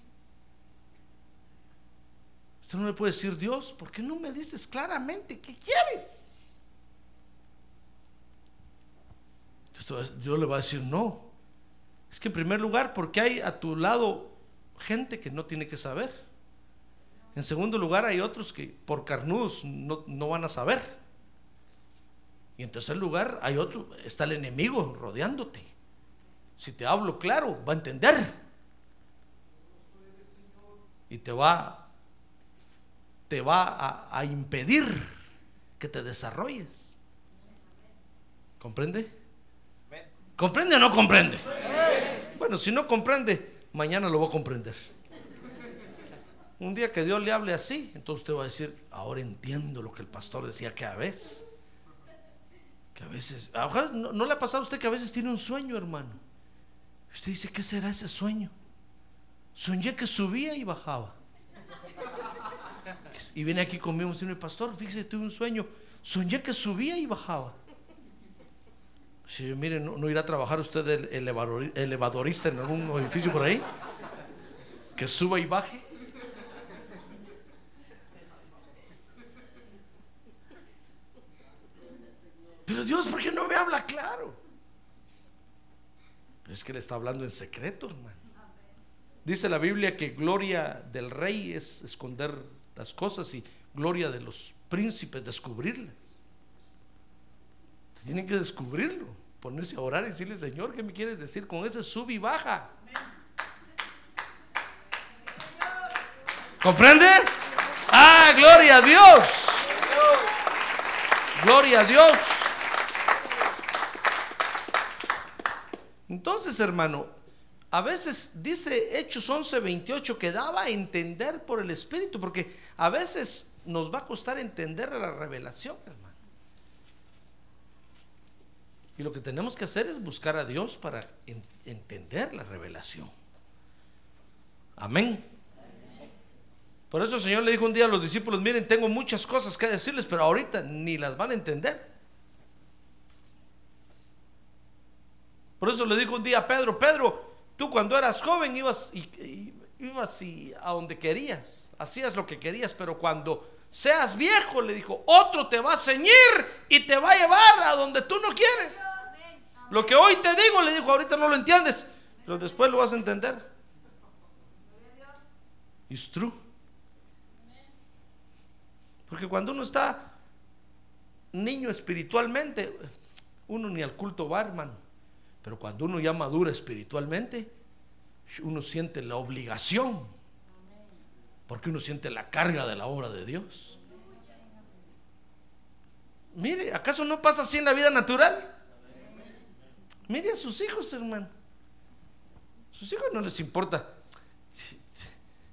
Speaker 2: Usted no le puede decir, Dios, ¿por qué no me dices claramente qué quieres? Dios le va a decir, no. Es que en primer lugar, porque hay a tu lado gente que no tiene que saber. En segundo lugar, hay otros que por carnudos no, no van a saber. Y en tercer lugar, hay otro, está el enemigo rodeándote. Si te hablo claro, va a entender. Y te va, te va a, impedir que te desarrolles. ¿Comprende? ¿Comprende o no comprende? Bueno, si no comprende, mañana lo va a comprender. Un día que Dios le hable así, entonces usted va a decir, ahora entiendo lo que el pastor decía que a veces. Que a veces, ¿no, ¿no le ha pasado a usted que a veces tiene un sueño, hermano? Usted dice, ¿qué será ese sueño? Soñé que subía y bajaba. Y viene aquí conmigo y pastor, fíjese, tuve un sueño. Soñé que subía y bajaba. Si, mire, no, irá a trabajar usted el elevadorista en algún edificio por ahí. Que suba y baje. Pero Dios, ¿por qué no me habla claro? Es que le está hablando en secreto, hermano. Dice la Biblia que gloria del rey es esconder las cosas y gloria de los príncipes descubrirlas. Tienen que descubrirlo ponerse a orar y decirle, Señor, ¿qué me quieres decir con ese sub y baja? ¿Comprende? Ah, gloria a Dios. Gloria a Dios. Entonces, hermano, a veces dice Hechos 11, 28 que daba a entender por el Espíritu, porque a veces nos va a costar entender la revelación, hermano. Y lo que tenemos que hacer es buscar a Dios para entender la revelación. Amén. Por eso el Señor le dijo un día a los discípulos, miren, tengo muchas cosas que decirles, pero ahorita ni las van a entender. Por eso le dijo un día a Pedro, Pedro, tú cuando eras joven ibas, y, ibas y a donde querías, hacías lo que querías, pero cuando seas viejo, le dijo, otro te va a ceñir y te va a llevar a donde tú no quieres. Lo que hoy te digo, le dijo, ahorita no lo entiendes, pero después lo vas a entender. It's true. Porque cuando uno está niño espiritualmente, uno ni al culto va, hermano. Pero cuando uno ya madura espiritualmente, uno siente la obligación. Porque uno siente la carga de la obra de Dios. Mire, ¿acaso no pasa así en la vida natural? Mire a sus hijos, hermano. Sus hijos no les importa.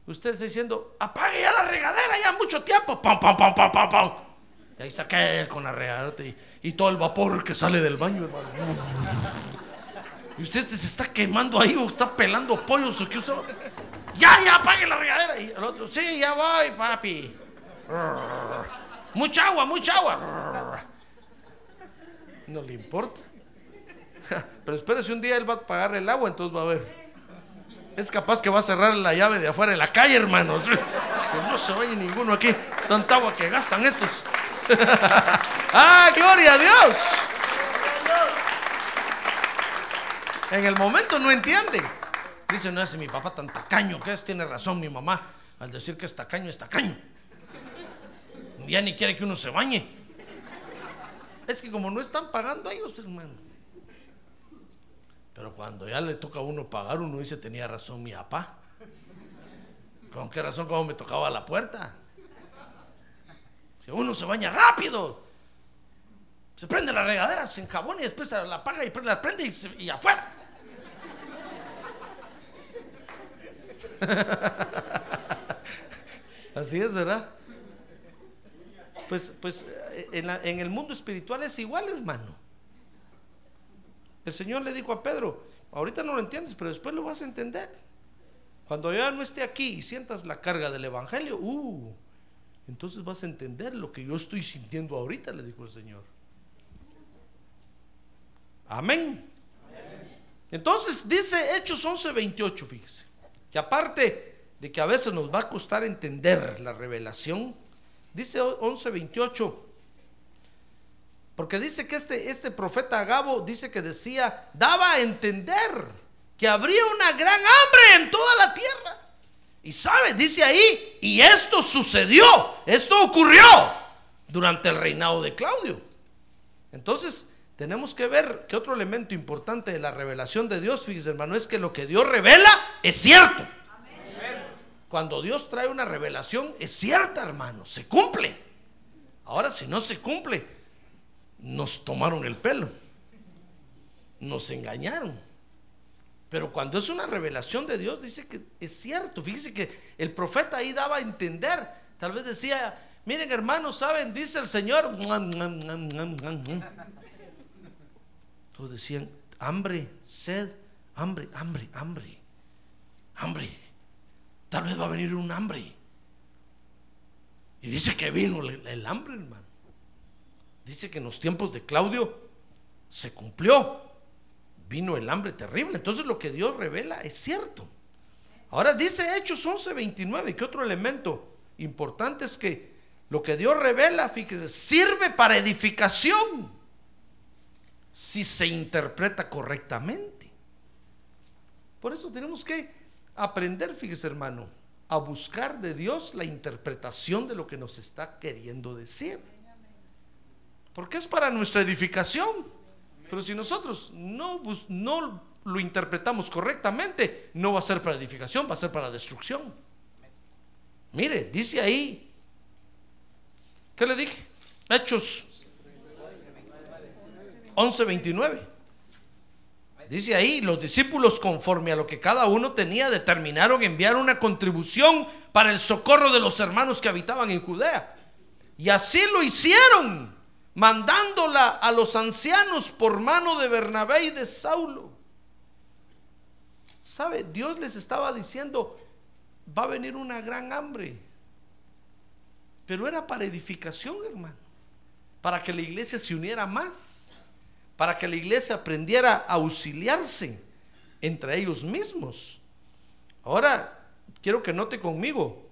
Speaker 2: Usted está diciendo, apague ya la regadera, ya mucho tiempo. Pam, pam, pam, pam, pam, pam. Y ahí está aquel con la regadera y, y todo el vapor que sale del baño, hermano. Y usted se está quemando ahí o está pelando pollos o qué usted. Ya, ya, apague la regadera. Y el otro, sí, ya voy, papi. Mucha agua, mucha agua. No le importa. Pero espérese un día él va a pagar el agua, entonces va a ver. Es capaz que va a cerrar la llave de afuera en la calle, hermanos. Que no se vaya ninguno aquí. Tanta agua que gastan estos. ¡Ah, gloria a Dios! En el momento no entiende. Dice, no es mi papá tan tacaño que es, tiene razón mi mamá al decir que es tacaño, es tacaño. Ya ni quiere que uno se bañe. Es que como no están pagando a ellos, hermano. Pero cuando ya le toca a uno pagar, uno dice, tenía razón mi papá. ¿Con qué razón? Como me tocaba la puerta. Si uno se baña rápido, se prende la regadera, se encabona y después la apaga y la prende y, se- y afuera. Así es, ¿verdad? Pues, pues eh, en, el mundo espiritual es igual, hermano. El Señor le dijo a Pedro, ahorita no lo entiendes, pero después lo vas a entender. Cuando yo no esté aquí y sientas la carga del Evangelio, uh, entonces vas a entender lo que yo estoy sintiendo ahorita, le dijo el Señor. Amén. Entonces dice Hechos 11:28, fíjese, que aparte de que a veces nos va a costar entender la revelación, dice 11:28, porque dice que este, este profeta Agabo dice que decía, daba a entender que habría una gran hambre en toda la tierra. Y sabe, dice ahí, y esto sucedió, esto ocurrió durante el reinado de Claudio. Entonces, tenemos que ver que otro elemento importante de la revelación de Dios, fíjese hermano, es que lo que Dios revela es cierto. Cuando Dios trae una revelación, es cierta, hermano, se cumple. Ahora, si no se cumple, nos tomaron el pelo, nos engañaron. Pero cuando es una revelación de Dios, dice que es cierto. Fíjese que el profeta ahí daba a entender. Tal vez decía, miren hermanos, ¿saben? Dice el Señor. Todos decían, hambre, sed, hambre, hambre, hambre, hambre. Tal vez va a venir un hambre. Y dice que vino el, el hambre, hermano. Dice que en los tiempos de Claudio se cumplió. Vino el hambre terrible. Entonces lo que Dios revela es cierto. Ahora dice Hechos 11:29, que otro elemento importante es que lo que Dios revela, fíjese, sirve para edificación si se interpreta correctamente. Por eso tenemos que aprender, fíjese hermano, a buscar de Dios la interpretación de lo que nos está queriendo decir. Porque es para nuestra edificación. Pero si nosotros no, no lo interpretamos correctamente, no va a ser para edificación, va a ser para destrucción. Mire, dice ahí, ¿qué le dije? Hechos 11:29. Dice ahí, los discípulos conforme a lo que cada uno tenía determinaron enviar una contribución para el socorro de los hermanos que habitaban en Judea. Y así lo hicieron, mandándola a los ancianos por mano de Bernabé y de Saulo. ¿Sabe? Dios les estaba diciendo, va a venir una gran hambre. Pero era para edificación, hermano. Para que la iglesia se uniera más. Para que la iglesia aprendiera a auxiliarse entre ellos mismos. Ahora, quiero que note conmigo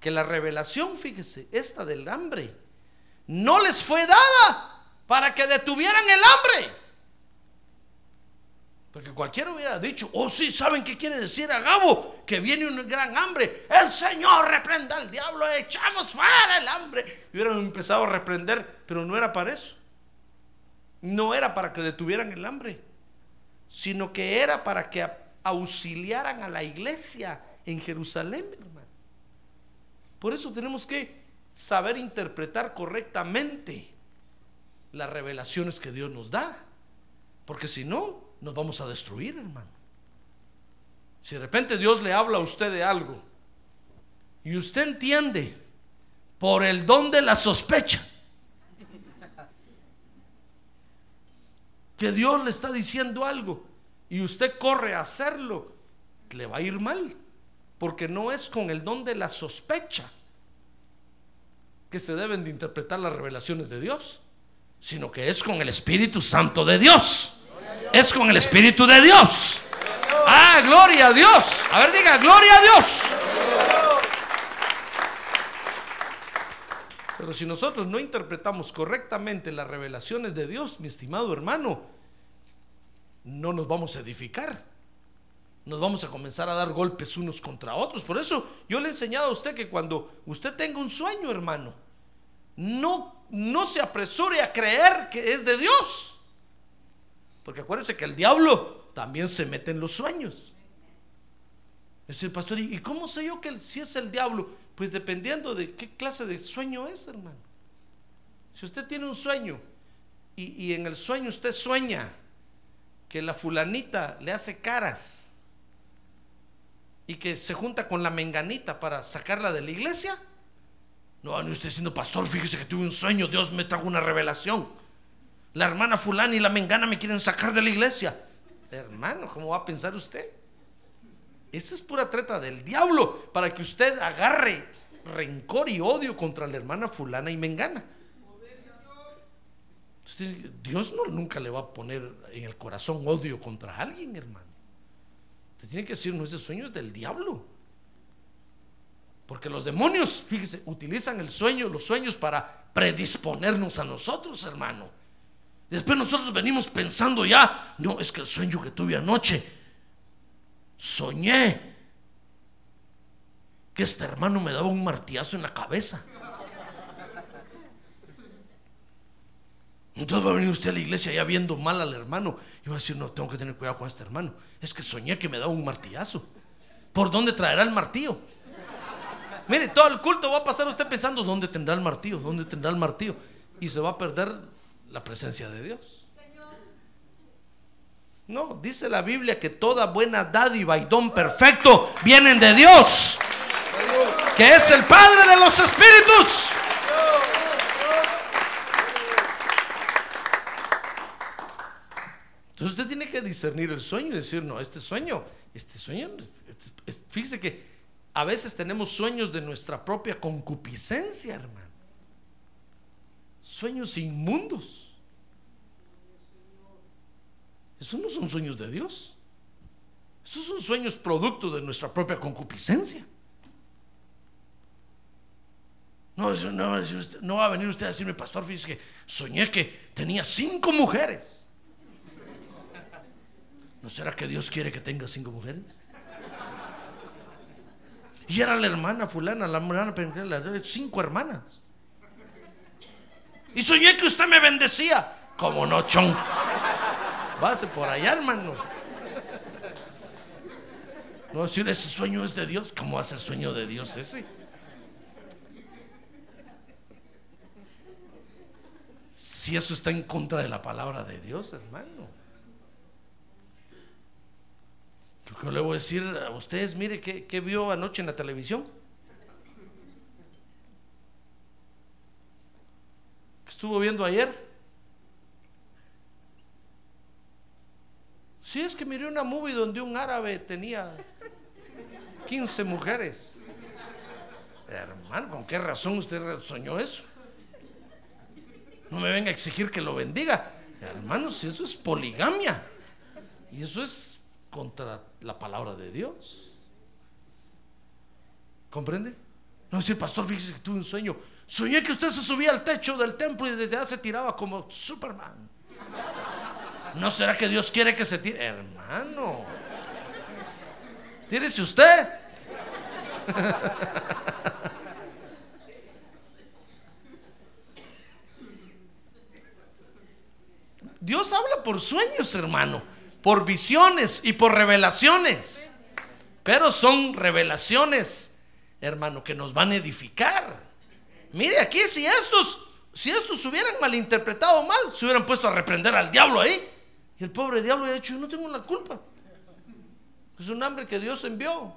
Speaker 2: que la revelación, fíjese, esta del hambre, no les fue dada para que detuvieran el hambre. Porque cualquiera hubiera dicho, oh sí, ¿saben qué quiere decir Agabo? Que viene un gran hambre. El Señor reprenda al diablo, echamos fuera el hambre. Y hubieran empezado a reprender, pero no era para eso. No era para que detuvieran el hambre, sino que era para que auxiliaran a la iglesia en Jerusalén, hermano. Por eso tenemos que saber interpretar correctamente las revelaciones que Dios nos da. Porque si no, nos vamos a destruir, hermano. Si de repente Dios le habla a usted de algo y usted entiende por el don de la sospecha que Dios le está diciendo algo y usted corre a hacerlo, le va a ir mal, porque no es con el don de la sospecha que se deben de interpretar las revelaciones de Dios, sino que es con el Espíritu Santo de Dios. Es con el Espíritu de Dios. Ah, gloria a Dios. A ver, diga, gloria a Dios. Pero si nosotros no interpretamos correctamente las revelaciones de Dios, mi estimado hermano, no nos vamos a edificar. Nos vamos a comenzar a dar golpes unos contra otros. Por eso yo le he enseñado a usted que cuando usted tenga un sueño, hermano, no, no se apresure a creer que es de Dios. Porque acuérdese que el diablo también se mete en los sueños. Es el pastor, ¿y cómo sé yo que si es el diablo? Pues dependiendo de qué clase de sueño es, hermano. Si usted tiene un sueño y, y en el sueño usted sueña que la fulanita le hace caras y que se junta con la menganita para sacarla de la iglesia. No, no usted siendo pastor, fíjese que tuve un sueño, Dios me trajo una revelación. La hermana fulana y la mengana me quieren sacar de la iglesia. Hermano, ¿cómo va a pensar usted? Esa es pura treta del diablo para que usted agarre rencor y odio contra la hermana fulana y mengana. Dios no, nunca le va a poner en el corazón odio contra alguien, hermano. Te tiene que decir, no, ese sueño es del diablo. Porque los demonios, fíjese, utilizan el sueño, los sueños para predisponernos a nosotros, hermano. Después nosotros venimos pensando ya, no, es que el sueño que tuve anoche, soñé que este hermano me daba un martillazo en la cabeza. Entonces va a venir usted a la iglesia ya viendo mal al hermano y va a decir, no, tengo que tener cuidado con este hermano. Es que soñé que me daba un martillazo. ¿Por dónde traerá el martillo? Mire, todo el culto va a pasar usted pensando, ¿dónde tendrá el martillo? ¿Dónde tendrá el martillo? Y se va a perder la presencia de Dios. No, dice la Biblia que toda buena dádiva y don perfecto vienen de Dios, que es el Padre de los Espíritus. Entonces usted tiene que discernir el sueño y decir, no, este sueño, este sueño, este, fíjese que a veces tenemos sueños de nuestra propia concupiscencia, hermano. Sueños inmundos. Esos no son sueños de Dios. Esos son sueños producto de nuestra propia concupiscencia. No, no, va a venir usted a decirme, pastor, fíjese que soñé que tenía cinco mujeres. ¿No será que Dios quiere que tenga cinco mujeres? Y era la hermana fulana, la hermana cinco hermanas. Y soñé que usted me bendecía. Como no, chon. Vase por allá, hermano. No decir ese sueño es de Dios. ¿Cómo a ser sueño de Dios ese? Si eso está en contra de la palabra de Dios, hermano. Porque le voy a decir a ustedes, mire, ¿qué, vio anoche en la televisión? ¿Qué estuvo viendo ayer? Sí, es que miré una movie donde un árabe tenía 15 mujeres. Hermano, ¿con qué razón usted soñó eso? No me venga a exigir que lo bendiga. Hermano, si eso es poligamia. Y eso es contra la palabra de Dios. ¿Comprende? No decir, pastor, fíjese que tuve un sueño. Soñé que usted se subía al techo del templo y desde allá se tiraba como Superman. ¿No será que Dios quiere que se tire? Hermano, tírese usted. Dios habla por sueños, hermano por visiones y por revelaciones. Pero son revelaciones, hermano, que nos van a edificar. Mire aquí, si estos, si estos hubieran malinterpretado mal, se hubieran puesto a reprender al diablo ahí. Y el pobre diablo ha dicho, yo no tengo la culpa. Es un hambre que Dios envió.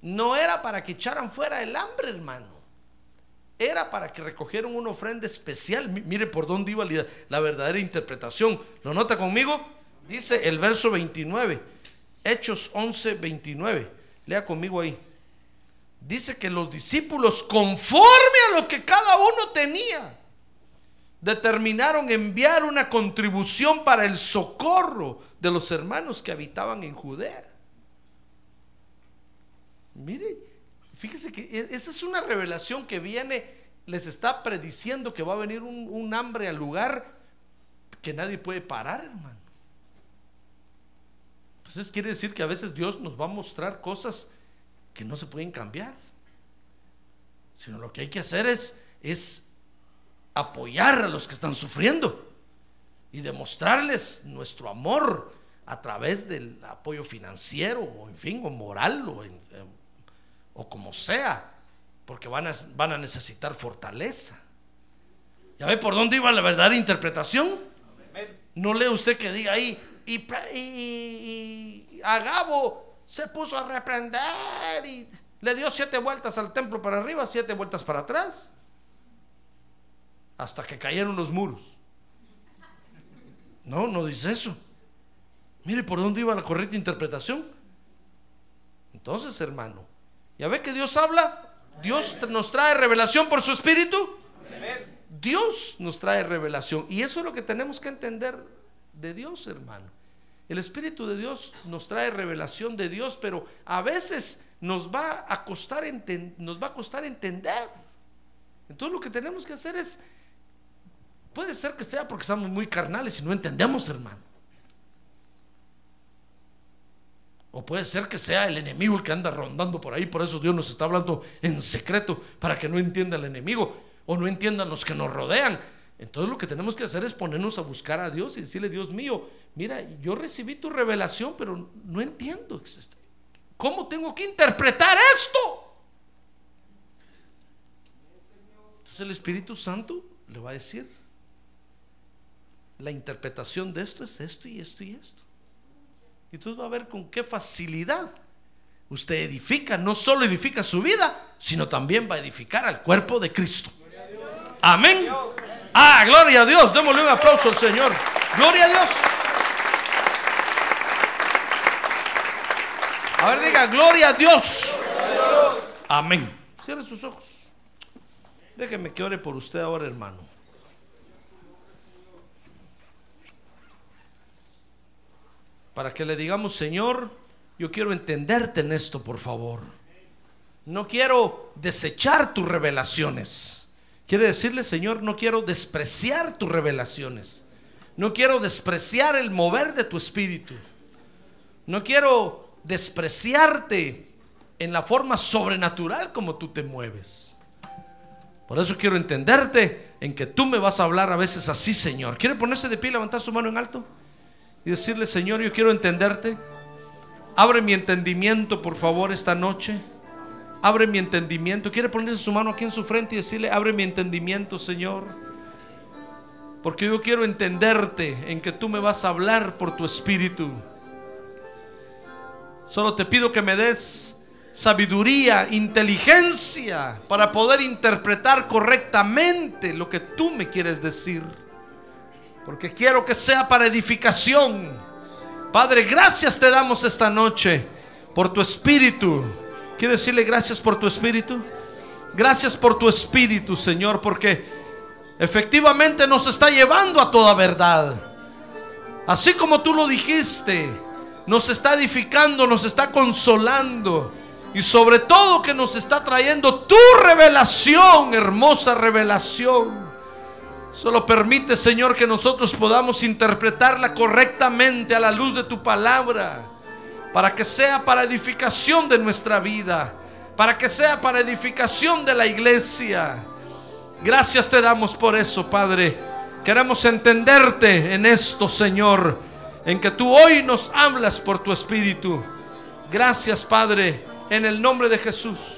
Speaker 2: no era para que echaran fuera el hambre, hermano. Era para que recogieran una ofrenda especial. Mi- Mire por dónde iba la, la verdadera interpretación. ¿Lo nota conmigo? Dice el verso 29. Hechos 11, 29. Lea conmigo ahí. Dice que los discípulos, conforme a lo que cada uno tenía, determinaron enviar una contribución para el socorro de los hermanos que habitaban en Judea. Mire, fíjese que e- esa es una revelación que viene, les está prediciendo que va a venir un, hambre al lugar que nadie puede parar, hermano. Entonces quiere decir que a veces Dios nos va a mostrar cosas que no se pueden cambiar. Sino lo que hay que hacer es, es apoyar a los que están sufriendo y demostrarles nuestro amor a través del apoyo financiero o en fin, o moral o, o como sea, porque van a, van a necesitar fortaleza. ¿Ya ve por dónde iba la verdadera interpretación? No lee usted que diga ahí, y, y- y Agabo se puso a reprender y le dio siete vueltas al templo para arriba, siete vueltas para atrás, hasta que cayeron los muros. No, no dice eso. Mire por dónde iba la correcta interpretación. Entonces, hermano, ¿ya ve que Dios habla? Dios nos trae revelación por su espíritu. Dios nos trae revelación. Y eso es lo que tenemos que entender de Dios, hermano. El Espíritu de Dios nos trae revelación de Dios, pero a veces nos va a costar, enten- nos va a costar entender. Entonces lo que tenemos que hacer es, puede ser que sea porque estamos muy carnales y no entendemos, hermano. O puede ser que sea el enemigo el que anda rondando por ahí, por eso Dios nos está hablando en secreto para que no entienda el enemigo o no entiendan los que nos rodean. Entonces lo que tenemos que hacer es ponernos a buscar a Dios y decirle, Dios mío, mira, yo recibí tu revelación, pero no entiendo. ¿Cómo tengo que interpretar esto? Entonces el Espíritu Santo le va a decir, la interpretación de esto es esto y esto y esto. Y entonces va a ver con qué facilidad usted edifica, no solo edifica su vida, sino también va a edificar al cuerpo de Cristo. Amén. Ah, gloria a Dios. Démosle un aplauso al Señor. Gloria a Dios. A ver, diga, gloria a Dios. Amén. Cierre sus ojos. Déjeme que ore por usted ahora, hermano. Para que le digamos, Señor, yo quiero entenderte en esto, por favor. No quiero desechar tus revelaciones. Quiere decirle, Señor, no quiero despreciar tus revelaciones. No quiero despreciar el mover de tu espíritu. No quiero despreciarte en la forma sobrenatural como tú te mueves. Por eso quiero entenderte en que tú me vas a hablar a veces así, Señor. ¿Quiere ponerse de pie y levantar su mano en alto? Y decirle, Señor, yo quiero entenderte. Abre mi entendimiento, por favor, esta noche. Abre mi entendimiento. Quiere ponerse su mano aquí en su frente y decirle, abre mi entendimiento, Señor. Porque yo quiero entenderte en que tú me vas a hablar por tu espíritu. Solo te pido que me des sabiduría, inteligencia para poder interpretar correctamente lo que tú me quieres decir. Porque quiero que sea para edificación. Padre, gracias te damos esta noche por tu espíritu. Quiero decirle gracias por tu espíritu. Gracias por tu espíritu, Señor, porque efectivamente nos está llevando a toda verdad. Así como tú lo dijiste, nos está edificando, nos está consolando y sobre todo que nos está trayendo tu revelación, hermosa revelación. Solo permite, Señor, que nosotros podamos interpretarla correctamente a la luz de tu palabra, para que sea para edificación de nuestra vida, para que sea para edificación de la iglesia. Gracias te damos por eso, Padre. Queremos entenderte en esto, Señor, en que tú hoy nos hablas por tu Espíritu. Gracias, Padre, en el nombre de Jesús.